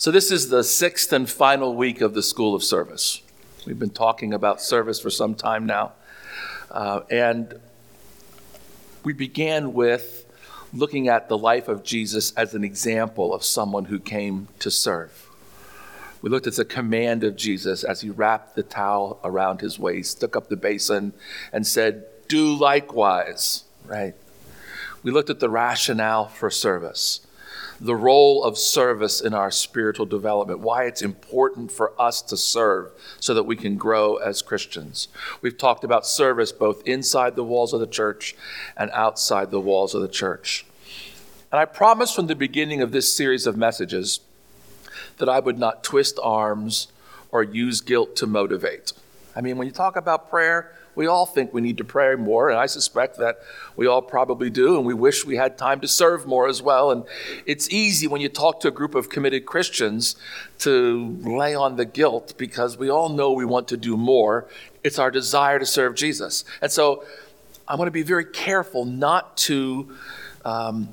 So, this is the sixth and final week of the School of Service. We've been talking about service for some time now. Uh, and we began with looking at the life of Jesus as an example of someone who came to serve. We looked at the command of Jesus as he wrapped the towel around his waist, took up the basin, and said, Do likewise, right? We looked at the rationale for service the role of service in our spiritual development, why it's important for us to serve so that we can grow as Christians. We've talked about service both inside the walls of the church and outside the walls of the church. And I promised from the beginning of this series of messages that I would not twist arms or use guilt to motivate. I mean, when you talk about prayer, we all think we need to pray more, and I suspect that we all probably do, and we wish we had time to serve more as well. And it's easy when you talk to a group of committed Christians to lay on the guilt because we all know we want to do more. It's our desire to serve Jesus. And so I want to be very careful not to um,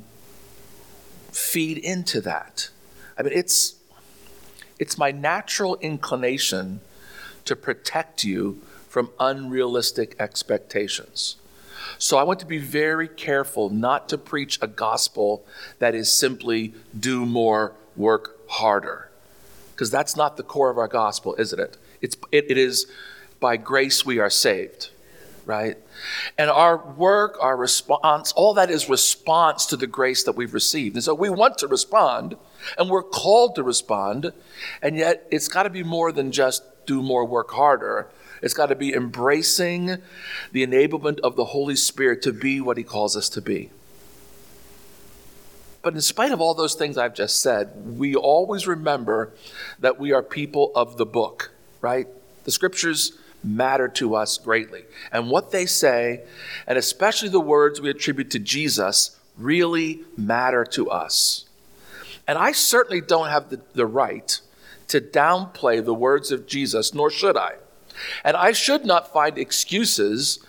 feed into that. I mean, it's, it's my natural inclination to protect you from unrealistic expectations. So I want to be very careful not to preach a gospel that is simply do more, work harder. Because that's not the core of our gospel, isn't it? It's, it, it is by grace we are saved, right? And our work, our response, all that is response to the grace that we've received. And so we want to respond, and we're called to respond, and yet it's got to be more than just do more, work harder. It's got to be embracing the enablement of the Holy Spirit to be what He calls us to be. But in spite of all those things I've just said, we always remember that we are people of the book, right? The scriptures matter to us greatly. And what they say, and especially the words we attribute to Jesus, really matter to us. And I certainly don't have the, the right to downplay the words of Jesus, nor should I. And I should not find excuses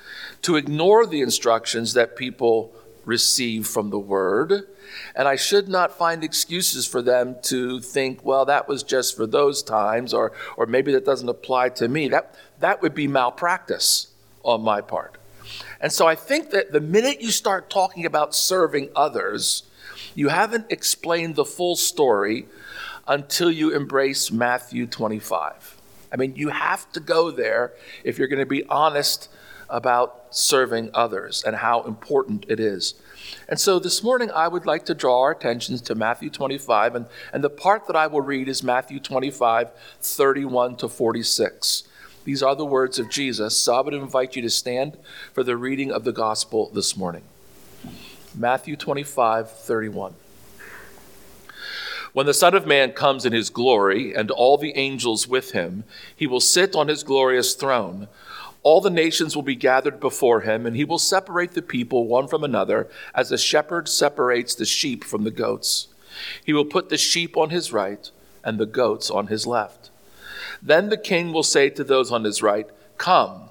to ignore the instructions that people receive from the word. And I should not find excuses for them to think, well, that was just for those times, or, or maybe that doesn't apply to me. That, that would be malpractice on my part. And so I think that the minute you start talking about serving others, you haven't explained the full story until you embrace Matthew 25. I mean, you have to go there if you're going to be honest about serving others and how important it is. And so this morning, I would like to draw our attention to Matthew 25, and, and the part that I will read is Matthew 25, 31 to 46. These are the words of Jesus, so I would invite you to stand for the reading of the gospel this morning. Matthew 25, 31. When the Son of Man comes in his glory and all the angels with him, he will sit on his glorious throne. All the nations will be gathered before him, and he will separate the people one from another, as a shepherd separates the sheep from the goats. He will put the sheep on his right and the goats on his left. Then the king will say to those on his right, Come,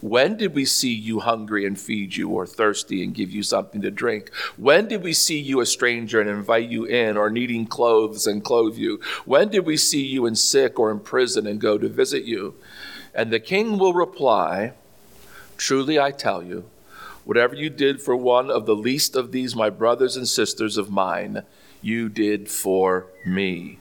when did we see you hungry and feed you, or thirsty and give you something to drink? When did we see you a stranger and invite you in, or needing clothes and clothe you? When did we see you in sick or in prison and go to visit you? And the king will reply, Truly I tell you, whatever you did for one of the least of these, my brothers and sisters of mine, you did for me.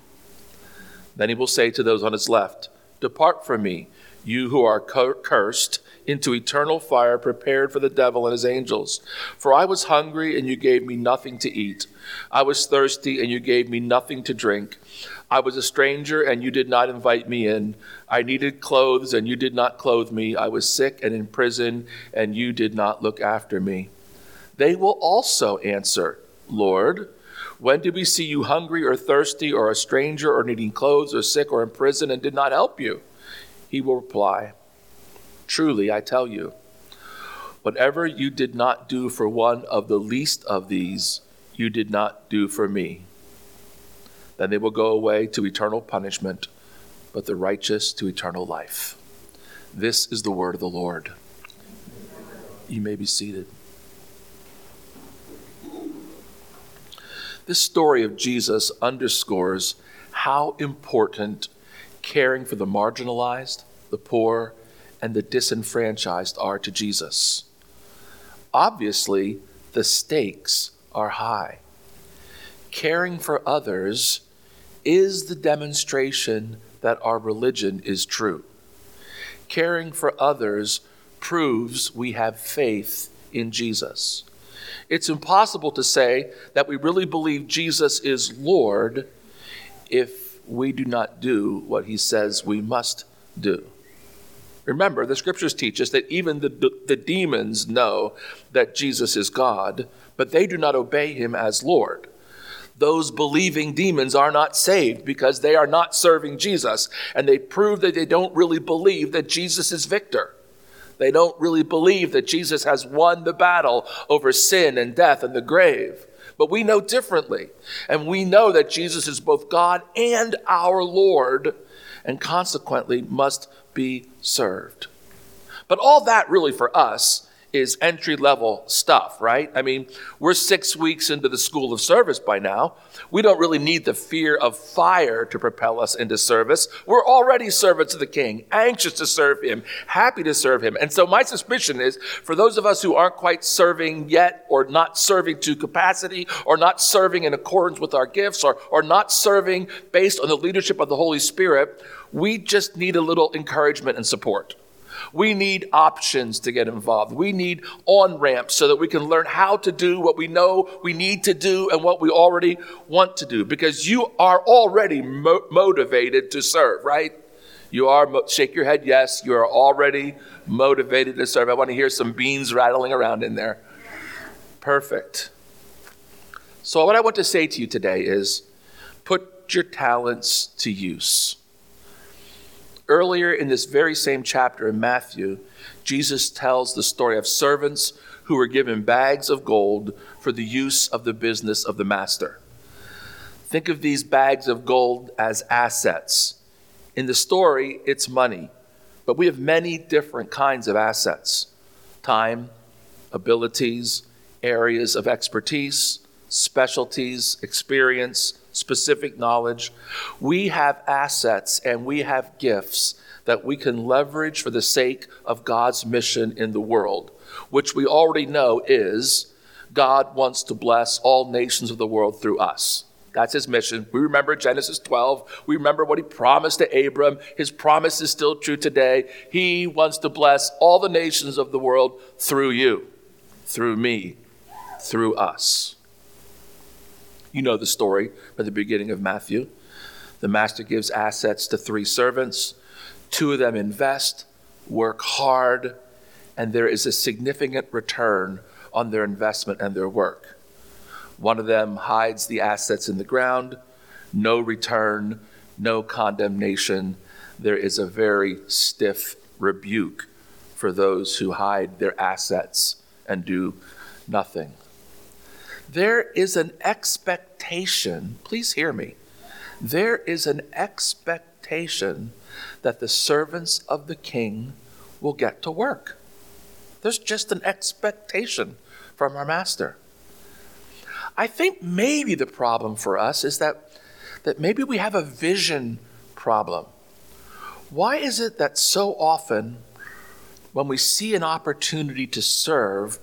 Then he will say to those on his left, Depart from me, you who are cursed into eternal fire prepared for the devil and his angels. For I was hungry, and you gave me nothing to eat. I was thirsty, and you gave me nothing to drink. I was a stranger, and you did not invite me in. I needed clothes, and you did not clothe me. I was sick and in prison, and you did not look after me. They will also answer, Lord, when did we see you hungry or thirsty or a stranger or needing clothes or sick or in prison and did not help you? He will reply, Truly, I tell you, whatever you did not do for one of the least of these, you did not do for me. Then they will go away to eternal punishment, but the righteous to eternal life. This is the word of the Lord. You may be seated. This story of Jesus underscores how important caring for the marginalized, the poor, and the disenfranchised are to Jesus. Obviously, the stakes are high. Caring for others is the demonstration that our religion is true. Caring for others proves we have faith in Jesus. It's impossible to say that we really believe Jesus is Lord if we do not do what he says we must do. Remember, the scriptures teach us that even the, the demons know that Jesus is God, but they do not obey him as Lord. Those believing demons are not saved because they are not serving Jesus, and they prove that they don't really believe that Jesus is victor. They don't really believe that Jesus has won the battle over sin and death and the grave. But we know differently. And we know that Jesus is both God and our Lord, and consequently must be served. But all that really for us is entry level stuff, right? I mean, we're six weeks into the school of service by now. We don't really need the fear of fire to propel us into service. We're already servants of the King, anxious to serve Him, happy to serve Him. And so, my suspicion is for those of us who aren't quite serving yet, or not serving to capacity, or not serving in accordance with our gifts, or, or not serving based on the leadership of the Holy Spirit, we just need a little encouragement and support. We need options to get involved. We need on ramps so that we can learn how to do what we know we need to do and what we already want to do because you are already mo- motivated to serve, right? You are, mo- shake your head, yes, you are already motivated to serve. I want to hear some beans rattling around in there. Perfect. So, what I want to say to you today is put your talents to use. Earlier in this very same chapter in Matthew, Jesus tells the story of servants who were given bags of gold for the use of the business of the master. Think of these bags of gold as assets. In the story, it's money, but we have many different kinds of assets time, abilities, areas of expertise, specialties, experience, specific knowledge. We have assets and we have gifts that we can leverage for the sake of God's mission in the world, which we already know is God wants to bless all nations of the world through us. That's his mission. We remember Genesis 12. We remember what he promised to Abram. His promise is still true today. He wants to bless all the nations of the world through you, through me, through us. You know the story from the beginning of Matthew. The master gives assets to three servants. Two of them invest, work hard, and there is a significant return on their investment and their work. One of them hides the assets in the ground, no return, no condemnation. There is a very stiff rebuke for those who hide their assets and do nothing. There is an expectation, please hear me. There is an expectation that the servants of the king will get to work. There's just an expectation from our master. I think maybe the problem for us is that, that maybe we have a vision problem. Why is it that so often when we see an opportunity to serve,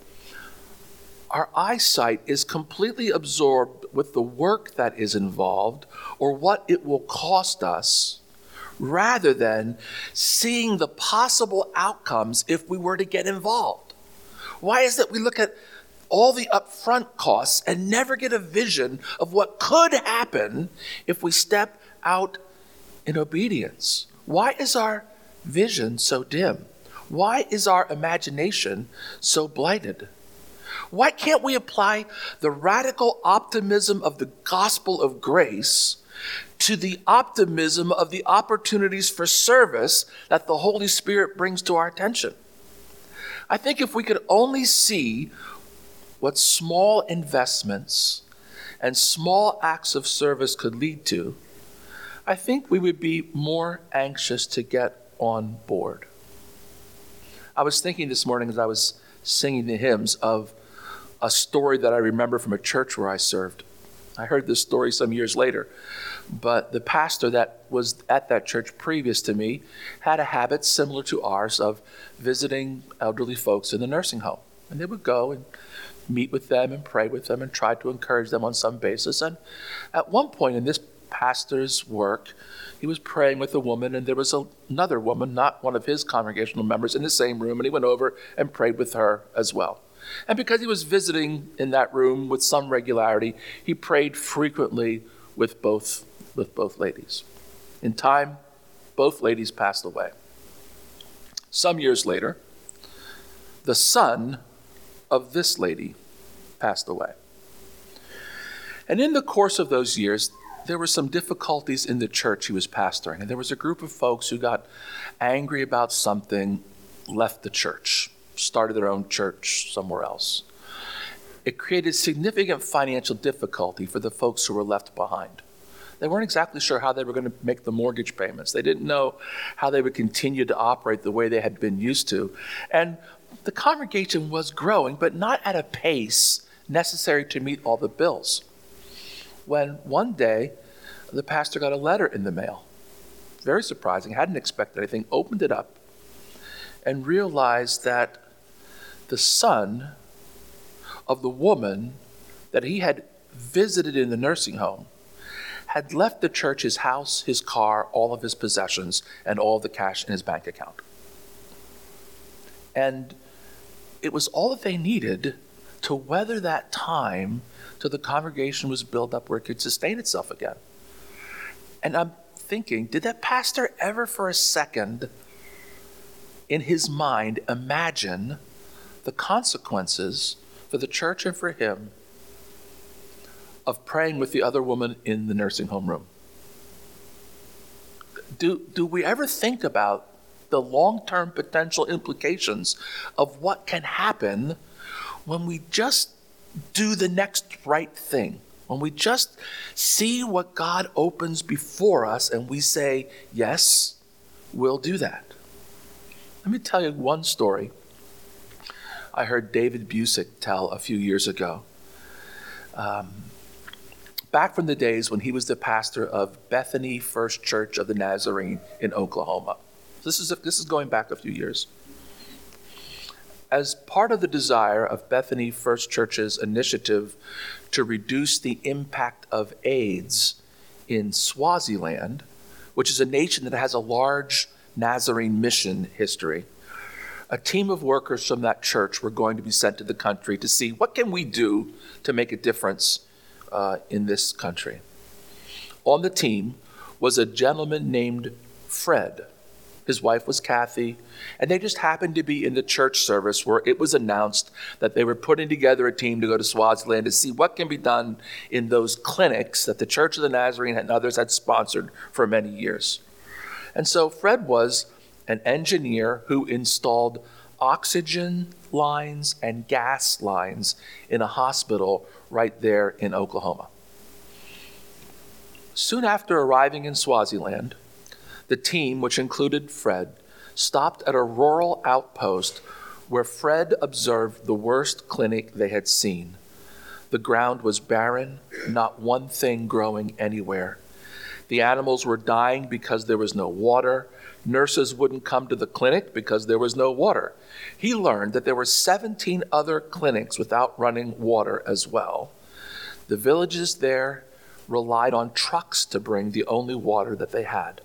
our eyesight is completely absorbed with the work that is involved or what it will cost us rather than seeing the possible outcomes if we were to get involved. Why is it we look at all the upfront costs and never get a vision of what could happen if we step out in obedience? Why is our vision so dim? Why is our imagination so blighted? Why can't we apply the radical optimism of the gospel of grace to the optimism of the opportunities for service that the Holy Spirit brings to our attention. I think if we could only see what small investments and small acts of service could lead to, I think we would be more anxious to get on board. I was thinking this morning as I was singing the hymns of a story that I remember from a church where I served. I heard this story some years later, but the pastor that was at that church previous to me had a habit similar to ours of visiting elderly folks in the nursing home. And they would go and meet with them and pray with them and try to encourage them on some basis. And at one point in this pastor's work, he was praying with a woman, and there was a, another woman, not one of his congregational members, in the same room, and he went over and prayed with her as well. And because he was visiting in that room with some regularity, he prayed frequently with both, with both ladies. In time, both ladies passed away. Some years later, the son of this lady passed away. And in the course of those years, there were some difficulties in the church he was pastoring. And there was a group of folks who got angry about something, left the church, started their own church somewhere else. It created significant financial difficulty for the folks who were left behind. They weren't exactly sure how they were going to make the mortgage payments. They didn't know how they would continue to operate the way they had been used to. And the congregation was growing, but not at a pace necessary to meet all the bills. When one day, the pastor got a letter in the mail. Very surprising, hadn't expected anything, opened it up, and realized that the son of the woman that he had visited in the nursing home had left the church his house, his car, all of his possessions, and all the cash in his bank account. And it was all that they needed to weather that time till the congregation was built up where it could sustain itself again. And I'm thinking, did that pastor ever for a second in his mind imagine the consequences for the church and for him of praying with the other woman in the nursing home room? Do, do we ever think about the long term potential implications of what can happen when we just do the next right thing. When we just see what God opens before us and we say, Yes, we'll do that. Let me tell you one story I heard David Busic tell a few years ago. Um, back from the days when he was the pastor of Bethany First Church of the Nazarene in Oklahoma. This is, this is going back a few years. As part of the desire of Bethany First Church's initiative to reduce the impact of AIDS in Swaziland, which is a nation that has a large Nazarene mission history, a team of workers from that church were going to be sent to the country to see what can we do to make a difference uh, in this country. On the team was a gentleman named Fred. His wife was Kathy, and they just happened to be in the church service where it was announced that they were putting together a team to go to Swaziland to see what can be done in those clinics that the Church of the Nazarene and others had sponsored for many years. And so Fred was an engineer who installed oxygen lines and gas lines in a hospital right there in Oklahoma. Soon after arriving in Swaziland, the team, which included Fred, stopped at a rural outpost where Fred observed the worst clinic they had seen. The ground was barren, not one thing growing anywhere. The animals were dying because there was no water. Nurses wouldn't come to the clinic because there was no water. He learned that there were 17 other clinics without running water as well. The villages there relied on trucks to bring the only water that they had.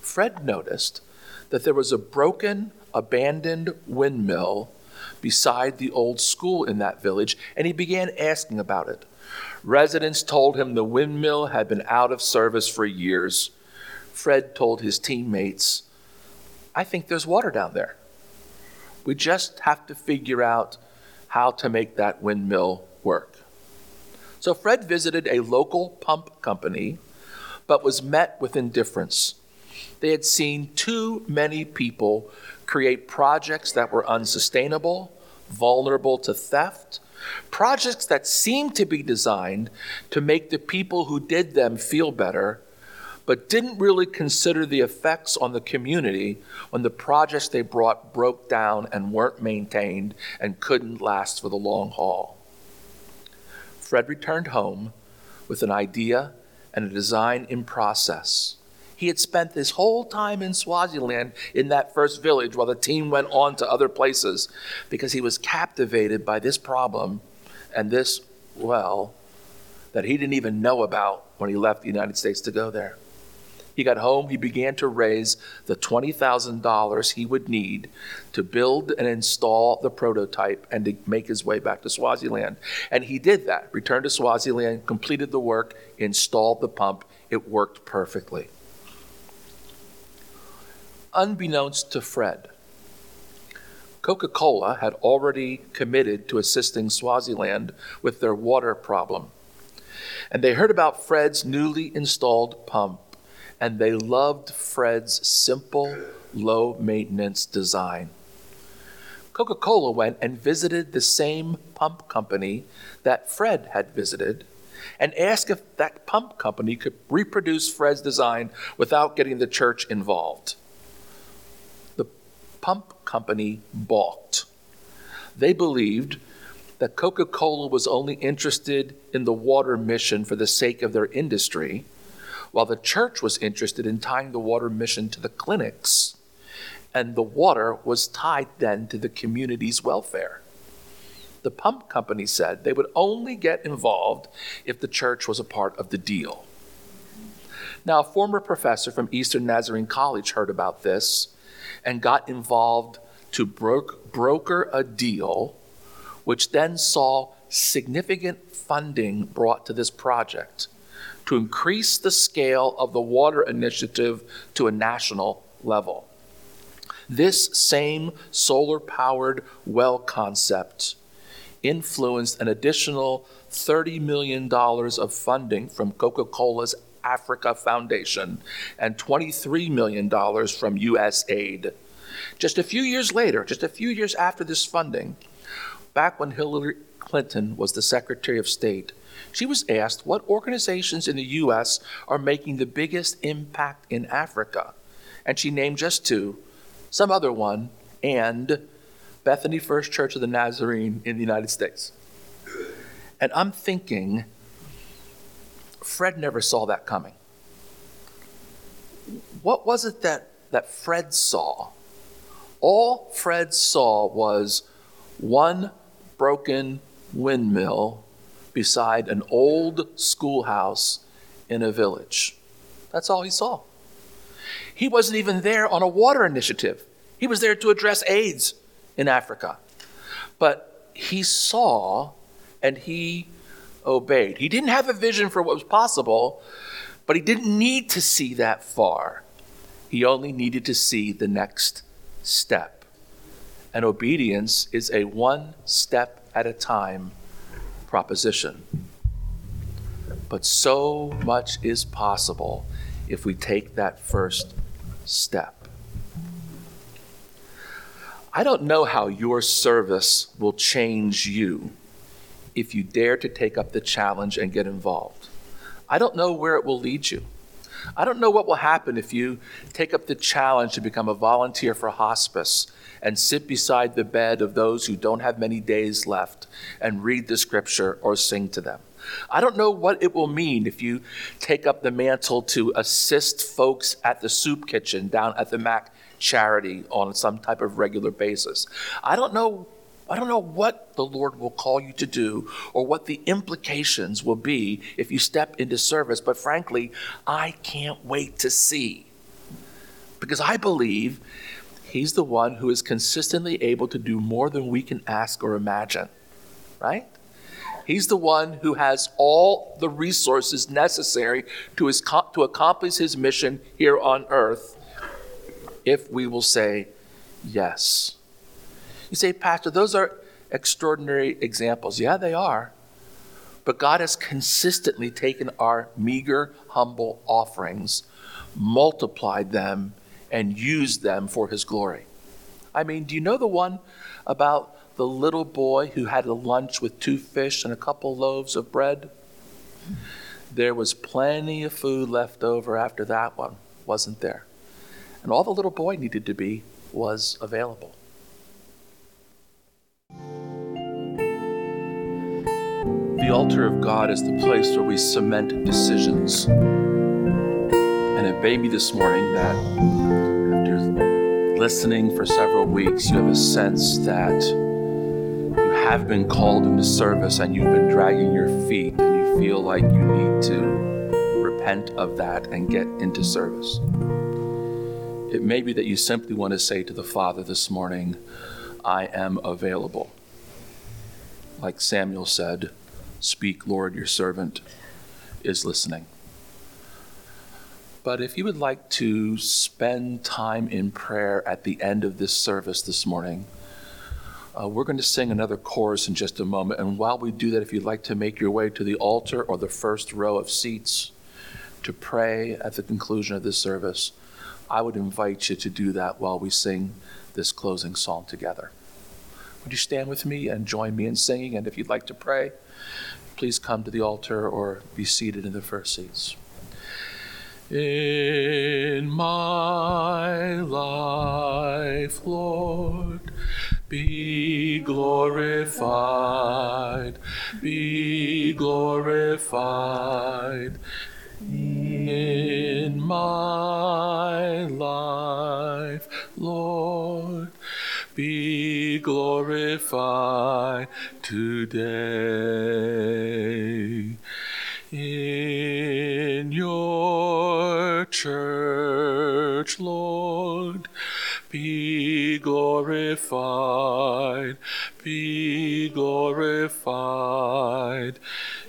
Fred noticed that there was a broken, abandoned windmill beside the old school in that village, and he began asking about it. Residents told him the windmill had been out of service for years. Fred told his teammates, I think there's water down there. We just have to figure out how to make that windmill work. So Fred visited a local pump company but was met with indifference. They had seen too many people create projects that were unsustainable, vulnerable to theft, projects that seemed to be designed to make the people who did them feel better, but didn't really consider the effects on the community when the projects they brought broke down and weren't maintained and couldn't last for the long haul. Fred returned home with an idea and a design in process. He had spent this whole time in Swaziland in that first village while the team went on to other places because he was captivated by this problem and this well that he didn't even know about when he left the United States to go there. He got home, he began to raise the $20,000 he would need to build and install the prototype and to make his way back to Swaziland. And he did that, returned to Swaziland, completed the work, installed the pump. It worked perfectly. Unbeknownst to Fred, Coca Cola had already committed to assisting Swaziland with their water problem. And they heard about Fred's newly installed pump and they loved Fred's simple, low maintenance design. Coca Cola went and visited the same pump company that Fred had visited and asked if that pump company could reproduce Fred's design without getting the church involved. Pump company balked. They believed that Coca Cola was only interested in the water mission for the sake of their industry while the church was interested in tying the water mission to the clinics, and the water was tied then to the community's welfare. The pump company said they would only get involved if the church was a part of the deal. Now, a former professor from Eastern Nazarene College heard about this and got involved to broker a deal, which then saw significant funding brought to this project to increase the scale of the water initiative to a national level. This same solar powered well concept influenced an additional $30 million of funding from Coca Cola's Africa Foundation and $23 million from USAID. Just a few years later, just a few years after this funding, back when Hillary Clinton was the Secretary of State, she was asked what organizations in the U.S. are making the biggest impact in Africa. And she named just two, some other one, and Bethany First Church of the Nazarene in the United States. And I'm thinking, Fred never saw that coming. What was it that, that Fred saw? All Fred saw was one broken windmill beside an old schoolhouse in a village. That's all he saw. He wasn't even there on a water initiative, he was there to address AIDS in Africa. But he saw and he obeyed. He didn't have a vision for what was possible, but he didn't need to see that far. He only needed to see the next step. And obedience is a one step at a time proposition. But so much is possible if we take that first step. I don't know how your service will change you if you dare to take up the challenge and get involved. I don't know where it will lead you. I don't know what will happen if you take up the challenge to become a volunteer for hospice and sit beside the bed of those who don't have many days left and read the scripture or sing to them. I don't know what it will mean if you take up the mantle to assist folks at the soup kitchen down at the Mac charity on some type of regular basis. I don't know I don't know what the Lord will call you to do or what the implications will be if you step into service, but frankly, I can't wait to see. Because I believe He's the one who is consistently able to do more than we can ask or imagine, right? He's the one who has all the resources necessary to, his, to accomplish his mission here on earth if we will say yes. You say, Pastor, those are extraordinary examples. Yeah, they are. But God has consistently taken our meager, humble offerings, multiplied them, and used them for His glory. I mean, do you know the one about the little boy who had a lunch with two fish and a couple loaves of bread? There was plenty of food left over after that one, wasn't there? And all the little boy needed to be was available. The altar of God is the place where we cement decisions. And it may be this morning that after listening for several weeks, you have a sense that you have been called into service and you've been dragging your feet and you feel like you need to repent of that and get into service. It may be that you simply want to say to the Father this morning, I am available. Like Samuel said, Speak, Lord, your servant is listening. But if you would like to spend time in prayer at the end of this service this morning, uh, we're going to sing another chorus in just a moment. And while we do that, if you'd like to make your way to the altar or the first row of seats to pray at the conclusion of this service, I would invite you to do that while we sing this closing song together. Would you stand with me and join me in singing? And if you'd like to pray, please come to the altar or be seated in the first seats. In my life, Lord, be glorified, be glorified. In my life, glorified today. In your church, Lord, be glorified, be glorified.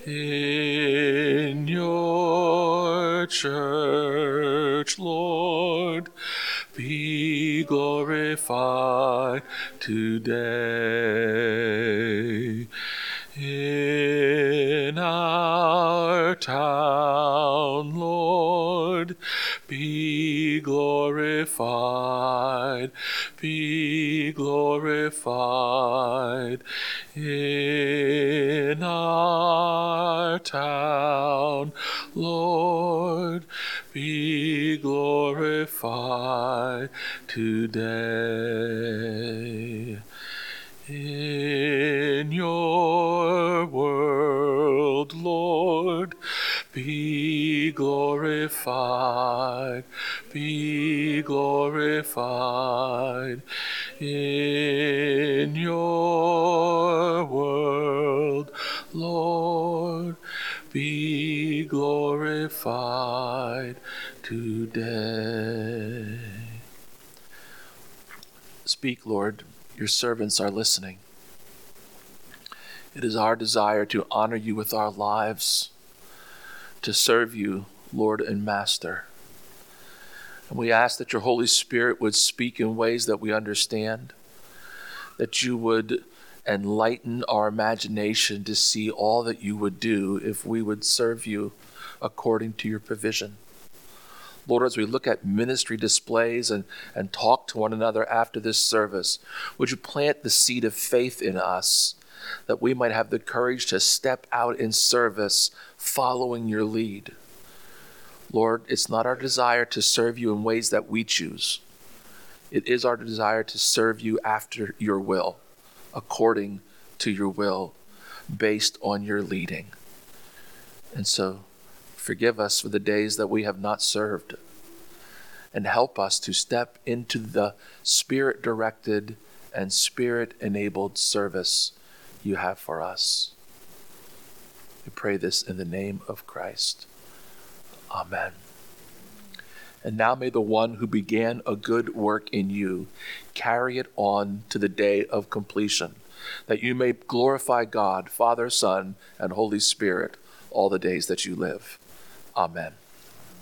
In your church, Lord, be glorified today. In our town, Lord, be glorified, be glorified. In our town, Lord, be glorified today. Glorified, be glorified. In your world, Lord, be glorified today. Speak, Lord, your servants are listening. It is our desire to honor you with our lives, to serve you, Lord and Master. And we ask that your Holy Spirit would speak in ways that we understand, that you would enlighten our imagination to see all that you would do if we would serve you according to your provision. Lord, as we look at ministry displays and, and talk to one another after this service, would you plant the seed of faith in us that we might have the courage to step out in service following your lead? Lord, it's not our desire to serve you in ways that we choose. It is our desire to serve you after your will, according to your will, based on your leading. And so, Forgive us for the days that we have not served. And help us to step into the spirit directed and spirit enabled service you have for us. We pray this in the name of Christ. Amen. And now may the one who began a good work in you carry it on to the day of completion, that you may glorify God, Father, Son, and Holy Spirit all the days that you live. Amen.